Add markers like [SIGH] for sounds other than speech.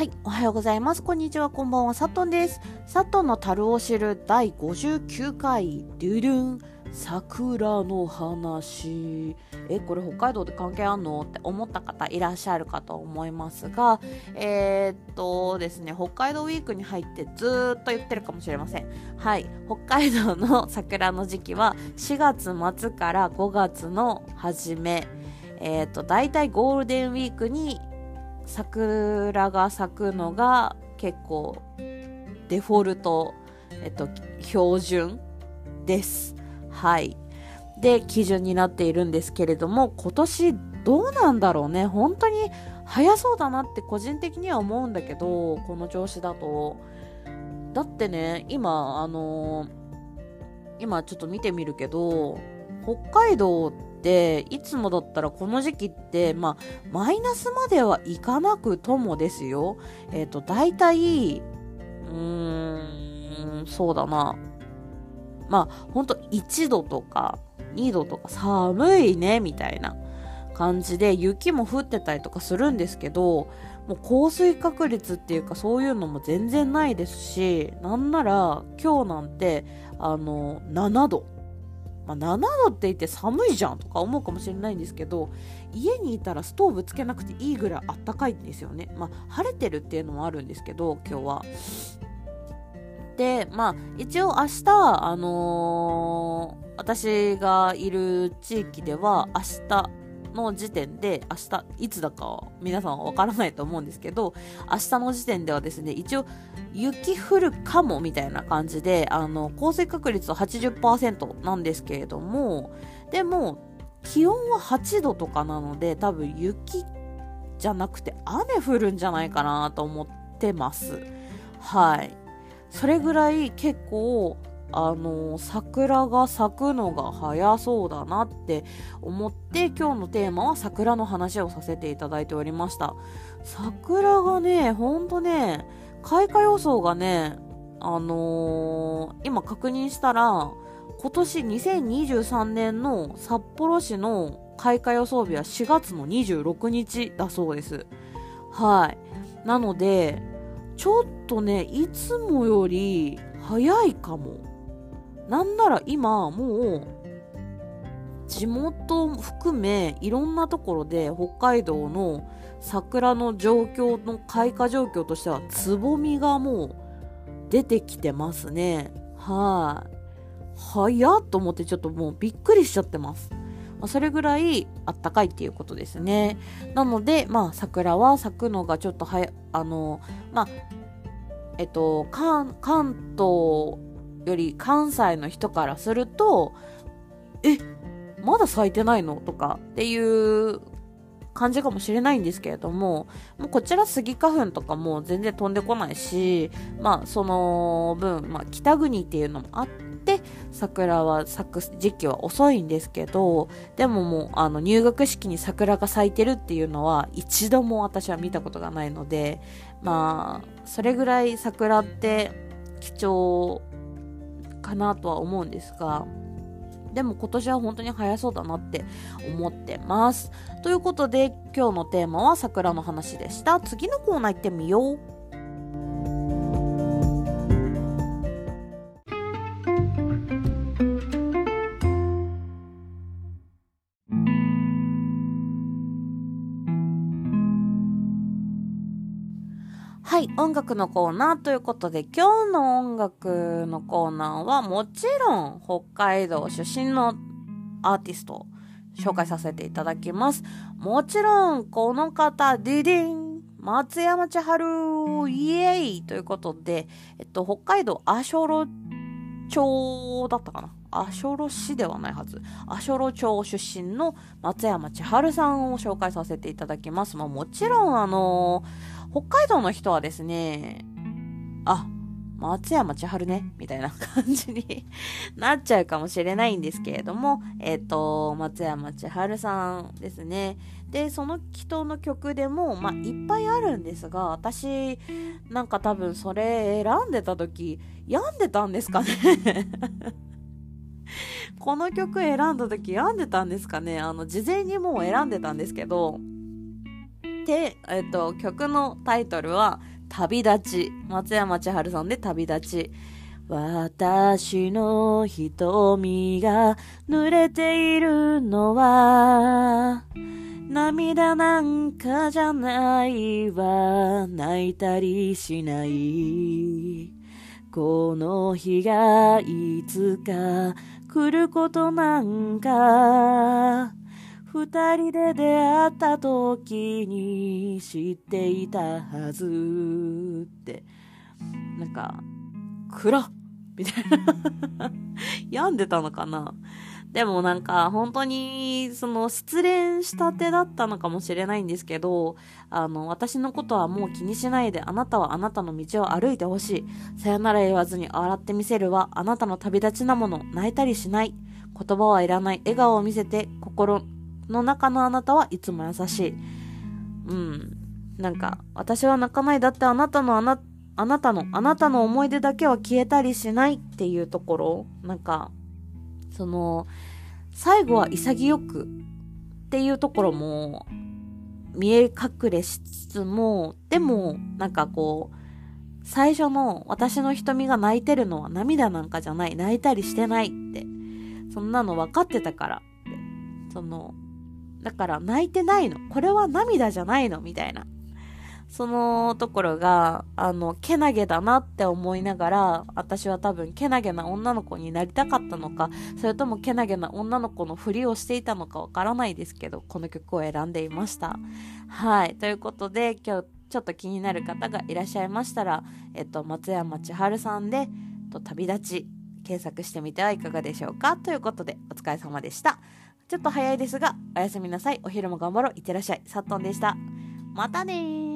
はい、おはようございます。こんにちは、こんばんは、さとんです。さとの樽を知る第59回、ドゥルン、桜の話。え、これ北海道で関係あんの？って思った方いらっしゃるかと思いますが、えー、っとですね、北海道ウィークに入ってずっと言ってるかもしれません。はい、北海道の桜の時期は4月末から5月の初め、えー、っと、大体ゴールデンウィークに桜が咲くのが結構デフォルト、えっと、標準です。はい。で、基準になっているんですけれども、今年どうなんだろうね。本当に早そうだなって個人的には思うんだけど、この調子だと。だってね、今、あのー、今ちょっと見てみるけど、北海道っていつもだったらこの時期ってまあマイナスまではいかなくともですよ。えっ、ー、と大体うーんそうだな。まあほんと1度とか2度とか寒いねみたいな感じで雪も降ってたりとかするんですけどもう降水確率っていうかそういうのも全然ないですしなんなら今日なんてあの7度。まあ、7度って言って寒いじゃんとか思うかもしれないんですけど家にいたらストーブつけなくていいぐらいあったかいんですよね。まあ、晴れてるっていうのもあるんですけど今日は。でまあ一応明日あのー、私がいる地域では明日の時点で、明日、いつだか皆さんはわからないと思うんですけど、明日の時点ではですね、一応、雪降るかもみたいな感じで、あの、降水確率は80%なんですけれども、でも、気温は8度とかなので、多分雪じゃなくて雨降るんじゃないかなと思ってます。はい。それぐらい結構あの桜が咲くのが早そうだなって思って今日のテーマは桜の話をさせていただいておりました。桜がねほんとね開花予想がねあのー、今確認したら今年2023年の札幌市の開花予想日は4月の26日だそうです。はい。なのでちょっとねいつもより早いかもなんなら今もう地元含めいろんなところで北海道の桜の状況の開花状況としてはつぼみがもう出てきてますね。はい、早っと思ってちょっともうびっくりしちゃってます。それぐらいあったかいっていうことですね。なので、まあ、桜は咲くのがちょっと早、あの、まあ、えっと、関東より関西の人からすると、え、まだ咲いてないの？とかっていう感じかもしれないんですけれども、もうこちらスギ花粉とかも全然飛んでこないし、まあその分、まあ北国っていうのもあって、桜は咲く時期は遅いんですけど、でももうあの入学式に桜が咲いてるっていうのは一度も私は見たことがないので、まあそれぐらい桜って貴重かなとは思うんですが、でも今年は本当に早そうだなって思ってます。ということで今日のテーマは桜の話でした。次のコーナー行ってみよう。はい、音楽のコーナーということで、今日の音楽のコーナーはもちろん北海道出身のアーティストを紹介させていただきます。もちろん、この方、ディディン松山千春イエーイということで、えっと、北海道足寄町だったかな？足寄市ではないはず。足寄町出身の松山千春さんを紹介させていただきます。まあ、もちろん、あのー北海道の人はですね、あ、松山千春ね、みたいな感じに [LAUGHS] なっちゃうかもしれないんですけれども、えっ、ー、と、松山千春さんですね。で、その人の曲でも、まあ、いっぱいあるんですが、私、なんか多分それ選んでた時、病んでたんですかね [LAUGHS] この曲選んだ時病んでたんですかね？あの、事前にもう選んでたんですけど、て、えっと、曲のタイトルは、旅立ち。松山千春さんで旅立ち。私の瞳が濡れているのは、涙なんかじゃないわ、泣いたりしない。この日がいつか来ることなんか、二人で出会った時に知っていたはずって、なんか、暗っみたいな。[LAUGHS] 病んでたのかな？でもなんか本当にその失恋したてだったのかもしれないんですけど、あの私のことはもう気にしないであなたはあなたの道を歩いてほしい。さよなら言わずに笑ってみせるはあなたの旅立ちなもの。泣いたりしない。言葉はいらない。笑顔を見せて心の中のあなたはいつも優しい。うん。なんか私は泣かない。だってあなたのあなあなたの、あなたの思い出だけは消えたりしないっていうところ、なんか、その、最後は潔くっていうところも見え隠れしつつも、でも、なんかこう、最初の私の瞳が泣いてるのは涙なんかじゃない、泣いたりしてないって、そんなの分かってたから、その、だから泣いてないの。これは涙じゃないのみたいな。そのところが、あの、けなげだなって思いながら、私は多分けなげな女の子になりたかったのか、それともけなげな女の子のふりをしていたのかわからないですけど、この曲を選んでいました。はい。ということで、今日ちょっと気になる方がいらっしゃいましたら、えっと、松山千春さんで、と旅立ち、検索してみてはいかがでしょうか？ということで、お疲れ様でした。ちょっと早いですが、おやすみなさい。お昼も頑張ろう。いってらっしゃい。さっとんでした。またね